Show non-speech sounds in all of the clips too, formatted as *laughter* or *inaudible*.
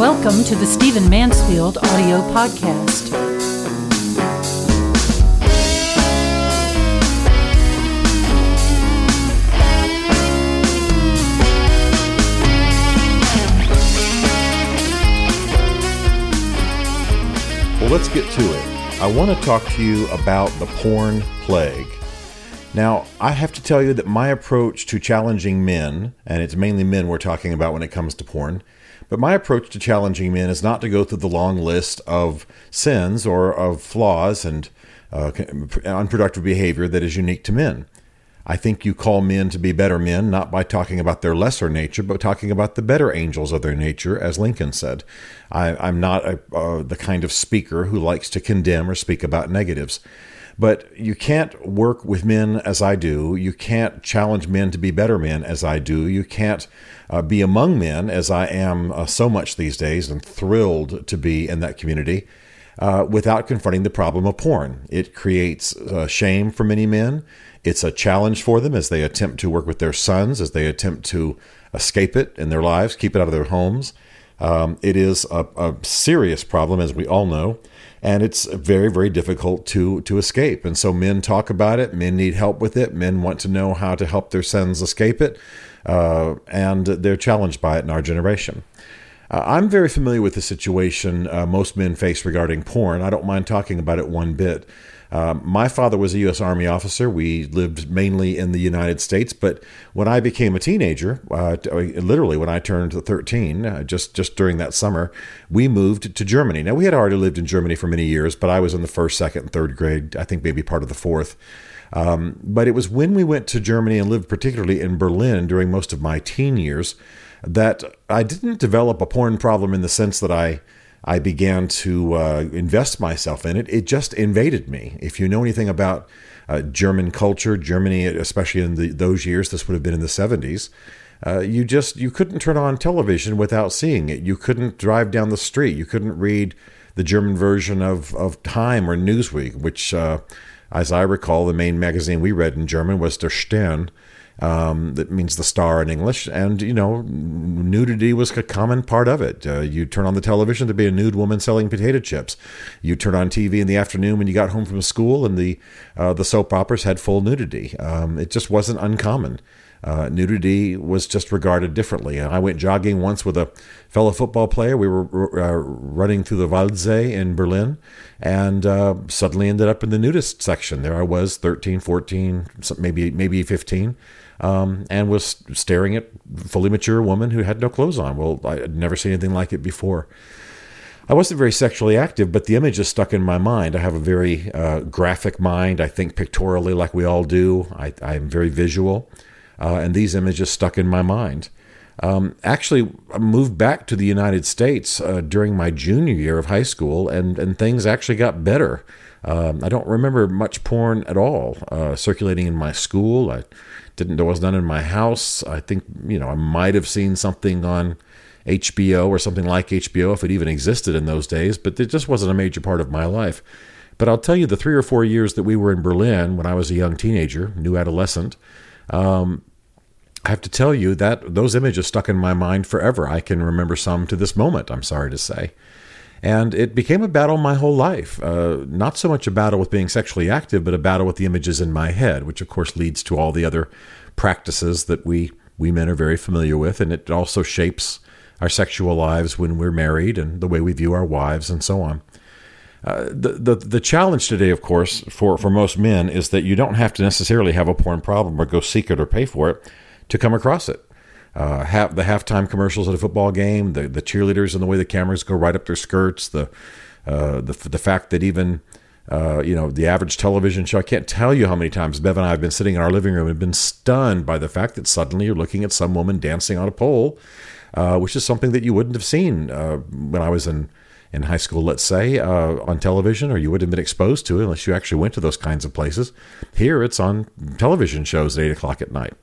Welcome to the Stephen Mansfield audio podcast. Well, let's get to it. I want to talk to you about the porn plague. Now, I have to tell you that my approach to challenging men, and it's mainly men we're talking about when it comes to porn, but my approach to challenging men is not to go through the long list of sins or of flaws and uh, unproductive behavior that is unique to men. I think you call men to be better men, not by talking about their lesser nature, but talking about the better angels of their nature, as Lincoln said. I, am not a, uh, the kind of speaker who likes to condemn or speak about negatives. But you can't work with men as I do. You can't challenge men to be better men as I do. You can't uh, be among men as I am uh, so much these days and thrilled to be in that community uh, without confronting the problem of porn. It creates uh, shame for many men. It's a challenge for them as they attempt to work with their sons, as they attempt to escape it in their lives, keep it out of their homes. Um, it is a, a serious problem, as we all know and it's very very difficult to to escape. And so men talk about it men need help with it men want to know how to help their sons escape it uh, and they're challenged by it in our generation. Uh, i'm very familiar with the situation uh, most men face regarding porn. I don't mind talking about it one bit um, my father was a U.S. Army officer. We lived mainly in the United States, but when I became a teenager, uh, uh literally when I turned 13, uh, just just during that summer, we moved to Germany. Now we had already lived in Germany for many years, but I was in the first, second, and third grade. I think maybe part of the fourth. Um, but it was when we went to Germany and lived particularly in Berlin during most of my teen years that I didn't develop a porn problem in the sense that I I began to uh, invest myself in it. It just invaded me. If you know anything about uh, German culture, Germany, especially in the, those years, this would have been in the 70s. Uh, you just you couldn't turn on television without seeing it. You couldn't drive down the street. You couldn't read the German version of of Time or Newsweek, which, uh, as I recall, the main magazine we read in German was Der Stern. Um, that means the star in English. And, you know, nudity was a common part of it. Uh, you turn on the television to be a nude woman selling potato chips. You turn on TV in the afternoon when you got home from school, and the, uh, the soap operas had full nudity. Um, it just wasn't uncommon. Uh, nudity was just regarded differently. And I went jogging once with a fellow football player. We were uh, running through the Waldsee in Berlin and uh, suddenly ended up in the nudist section. There I was, 13, 14, maybe maybe 15, um, and was staring at fully mature woman who had no clothes on. Well, I had never seen anything like it before. I wasn't very sexually active, but the image is stuck in my mind. I have a very uh, graphic mind. I think pictorially, like we all do. I, am very visual, uh, and these images stuck in my mind. Um, actually, I moved back to the United States uh, during my junior year of high school, and, and things actually got better. Um, I don't remember much porn at all uh, circulating in my school. I didn't there was none in my house. I think you know I might have seen something on HBO or something like HBO if it even existed in those days, but it just wasn't a major part of my life. But I'll tell you, the three or four years that we were in Berlin when I was a young teenager, new adolescent, um, I have to tell you that those images stuck in my mind forever. I can remember some to this moment. I'm sorry to say. And it became a battle my whole life. Uh, not so much a battle with being sexually active, but a battle with the images in my head, which of course leads to all the other practices that we, we men are very familiar with. And it also shapes our sexual lives when we're married and the way we view our wives and so on. Uh, the, the the challenge today, of course, for, for most men is that you don't have to necessarily have a porn problem or go seek it or pay for it to come across it uh, have the halftime commercials at a football game, the the cheerleaders and the way the cameras go right up their skirts, the uh, the the fact that even uh, you know the average television show. I can't tell you how many times Bev and I have been sitting in our living room and been stunned by the fact that suddenly you're looking at some woman dancing on a pole, uh, which is something that you wouldn't have seen uh, when I was in in high school, let's say, uh, on television, or you wouldn't have been exposed to it unless you actually went to those kinds of places. Here, it's on television shows at eight o'clock at night.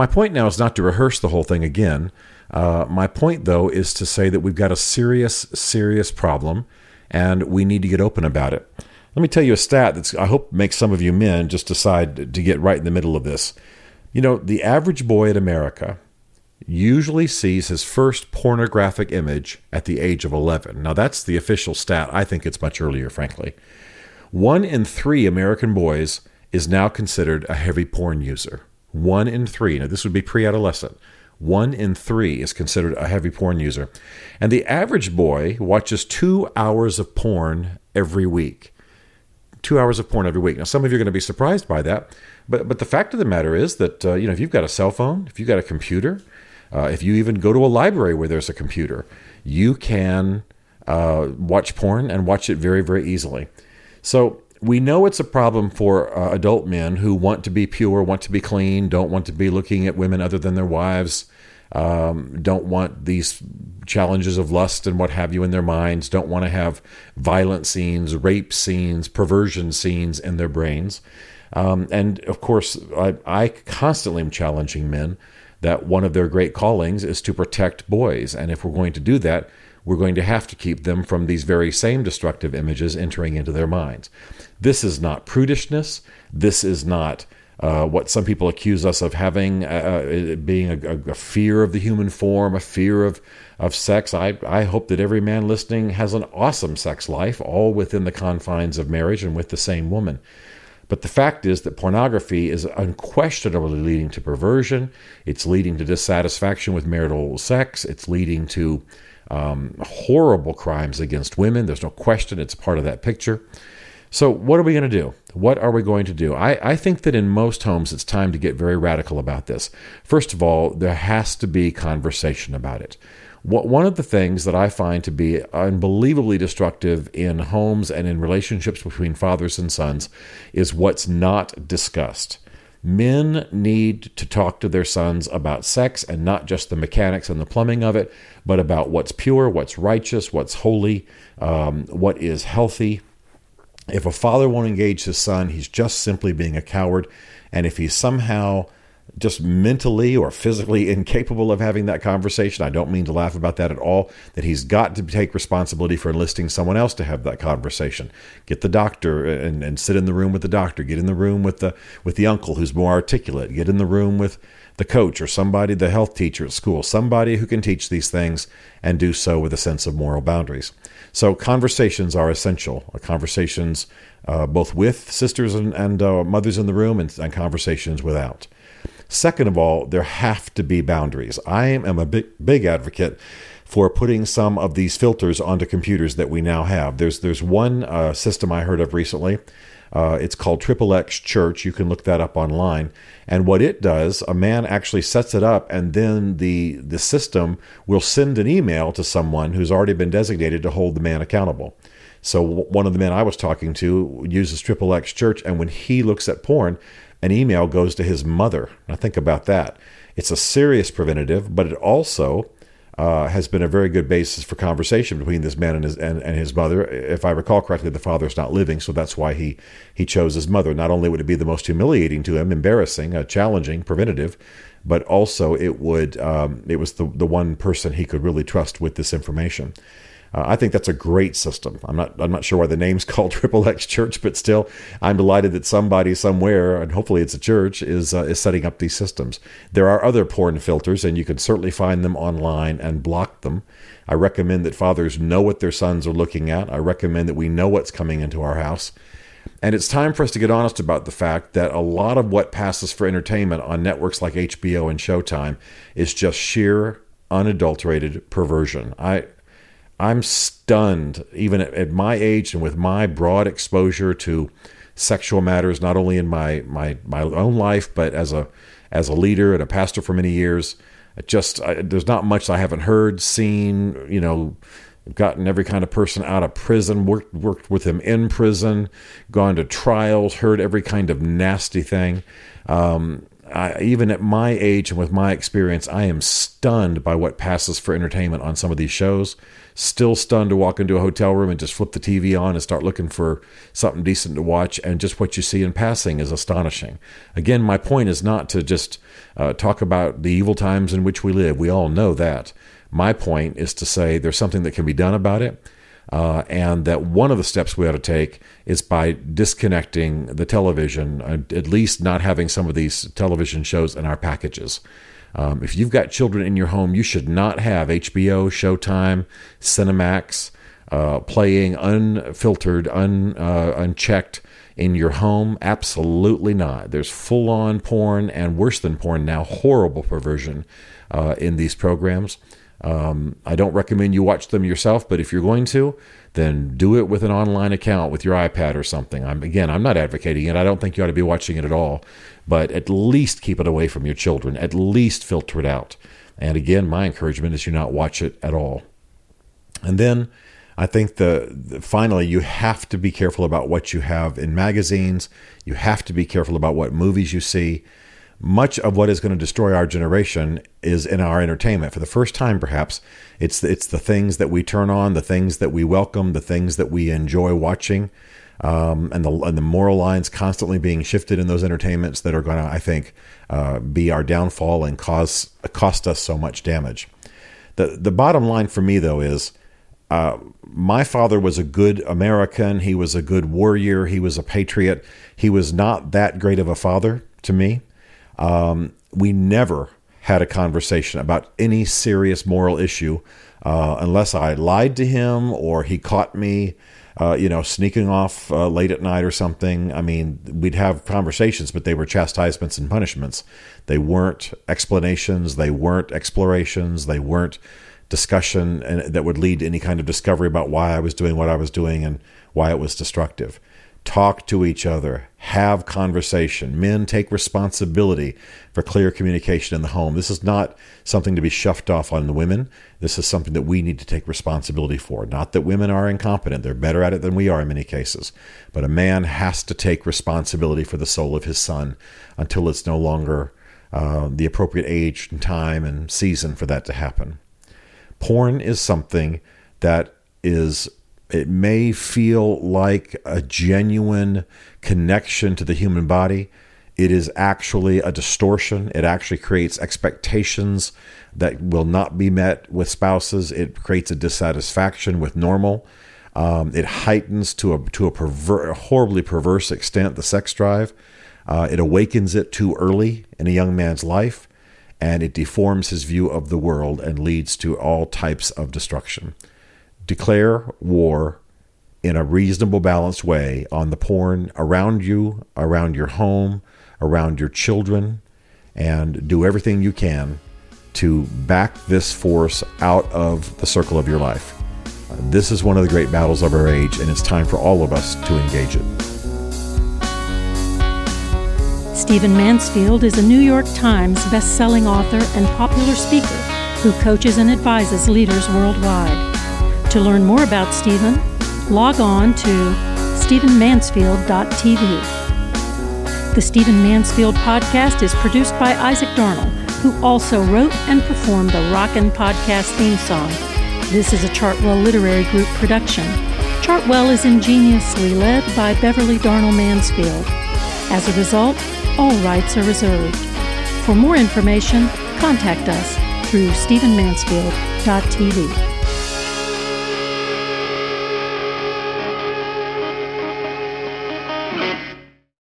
My point now is not to rehearse the whole thing again. Uh, my point, though, is to say that we've got a serious, serious problem and we need to get open about it. Let me tell you a stat that I hope makes some of you men just decide to get right in the middle of this. You know, the average boy in America usually sees his first pornographic image at the age of 11. Now, that's the official stat. I think it's much earlier, frankly. One in three American boys is now considered a heavy porn user. One in three. Now, this would be pre adolescent. One in three is considered a heavy porn user. And the average boy watches two hours of porn every week. Two hours of porn every week. Now, some of you are going to be surprised by that, but, but the fact of the matter is that, uh, you know, if you've got a cell phone, if you've got a computer, uh, if you even go to a library where there's a computer, you can uh, watch porn and watch it very, very easily. So we know it's a problem for uh, adult men who want to be pure, want to be clean, don't want to be looking at women other than their wives, um, don't want these challenges of lust and what have you in their minds, don't want to have violent scenes, rape scenes, perversion scenes in their brains. Um, and of course, I, I constantly am challenging men that one of their great callings is to protect boys. And if we're going to do that, we're going to have to keep them from these very same destructive images entering into their minds. This is not prudishness. This is not uh, what some people accuse us of having, uh, uh being a, a, fear of the human form, a fear of, of sex. I, I hope that every man listening has an awesome sex life, all within the confines of marriage and with the same woman. But the fact is that pornography is unquestionably leading to perversion. It's leading to dissatisfaction with marital sex. It's leading to um, horrible crimes against women. There's no question it's part of that picture. So, what are we going to do? What are we going to do? I, I think that in most homes, it's time to get very radical about this. First of all, there has to be conversation about it. What, one of the things that I find to be unbelievably destructive in homes and in relationships between fathers and sons is what's not discussed. Men need to talk to their sons about sex and not just the mechanics and the plumbing of it, but about what's pure, what's righteous, what's holy, um, what is healthy. If a father won't engage his son, he's just simply being a coward. And if he's somehow just mentally or physically incapable of having that conversation. I don't mean to laugh about that at all. That he's got to take responsibility for enlisting someone else to have that conversation. Get the doctor and, and sit in the room with the doctor. Get in the room with the with the uncle who's more articulate. Get in the room with the coach or somebody, the health teacher at school, somebody who can teach these things and do so with a sense of moral boundaries. So conversations are essential. Conversations uh, both with sisters and, and uh, mothers in the room and, and conversations without. Second of all, there have to be boundaries. I am a big, big advocate for putting some of these filters onto computers that we now have. There's there's one uh, system I heard of recently. Uh, it's called Triple X Church. You can look that up online. And what it does, a man actually sets it up, and then the the system will send an email to someone who's already been designated to hold the man accountable. So one of the men I was talking to uses Triple X Church, and when he looks at porn, an email goes to his mother. Now, think about that. It's a serious preventative, but it also uh, has been a very good basis for conversation between this man and his and, and his mother. If I recall correctly, the father's not living, so that's why he he chose his mother. Not only would it be the most humiliating to him, embarrassing, uh, challenging, preventative, but also it would um, it was the the one person he could really trust with this information. Uh, I think that's a great system. I'm not I'm not sure why the name's *laughs* called Triple X Church, but still, I'm delighted that somebody somewhere, and hopefully it's a church, is uh, is setting up these systems. There are other porn filters, and you can certainly find them online and block them. I recommend that fathers know what their sons are looking at. I recommend that we know what's coming into our house. And it's time for us to get honest about the fact that a lot of what passes for entertainment on networks like HBO and Showtime is just sheer unadulterated perversion. I I'm stunned, even at, at, my age and with my broad exposure to sexual matters, not only in my, my, my own life, but as a, as a leader and a pastor for many years. Just I, there's not much I haven't heard, seen, you know, gotten every kind of person out of prison, worked worked with them in prison, gone to trials, heard every kind of nasty thing. Um, I, even at my age and with my experience, I am stunned by what passes for entertainment on some of these shows still stunned to walk into a hotel room and just flip the TV on and start looking for something decent to watch. And just what you see in passing is astonishing. Again, my point is not to just uh, talk about the evil times in which we live. We all know that. My point is to say there's something that can be done about it. Uh, and that one of the steps we ought to take is by disconnecting the television, uh, at least not having some of these television shows in our packages. Um, if you've got children in your home, you should not have HBO, Showtime, Cinemax uh, playing unfiltered, un, uh, unchecked in your home. Absolutely not. There's full on porn and worse than porn now, horrible perversion uh, in these programs. Um, I don't recommend you watch them yourself, but if you're going to, then do it with an online account with your iPad or something. I'm again, I'm not advocating it. I don't think you ought to be watching it at all, but at least keep it away from your children. At least filter it out. And again, my encouragement is you not watch it at all. And then I think the, the, finally you have to be careful about what you have in magazines. You have to be careful about what movies you see much of what is going to destroy our generation is in our entertainment. For the first time, perhaps, it's it's the things that we turn on, the things that we welcome, the things that we enjoy watching, um, and the and the moral lines constantly being shifted in those entertainments that are going to, I think, uh, be our downfall and cause cost us so much damage. the The bottom line for me, though, is. Uh, my father was a good American. He was a good warrior. He was a patriot. He was not that great of a father to me. Um, we never had a conversation about any serious moral issue uh, unless I lied to him or he caught me, uh, you know, sneaking off uh, late at night or something. I mean, we'd have conversations, but they were chastisements and punishments. They weren't explanations. They weren't explorations. They weren't discussion and that would lead to any kind of discovery about why I was doing what I was doing and why it was destructive talk to each other, have conversation. Men take responsibility for clear communication in the home. This is not something to be shoved off on the women. This is something that we need to take responsibility for. Not that women are incompetent, they're better at it than we are in many cases. But a man has to take responsibility for the soul of his son until it's no longer uh, the appropriate age and time and season for that to happen. Porn is something that is it may feel like a genuine connection to the human body. It is actually a distortion. It actually creates expectations that will not be met with spouses. It creates a dissatisfaction with normal. Um, it heightens to a to a, perver- a, horribly perverse extent the sex drive. Uh, it awakens it too early in a young man's life, and it deforms his view of the world and leads to all types of destruction declare war in a reasonable, balanced way on the porn around you, around your home, around your children, and do everything you can to back this force out of the circle of your life. This is one of the great battles of our age, and it's time for all of us to engage it. Stephen Mansfield is a New York Times best-selling author and popular speaker who coaches and advises leaders worldwide. To learn more about Stephen, log on to stephenmansfield.tv. The Stephen Mansfield podcast is produced by Isaac Darnell, who also wrote and performed the Rockin' Podcast theme song. This is a Chartwell Literary Group production. Chartwell is ingeniously led by Beverly Darnell Mansfield. As a result, all rights are reserved. For more information, contact us through stephenmansfield.tv.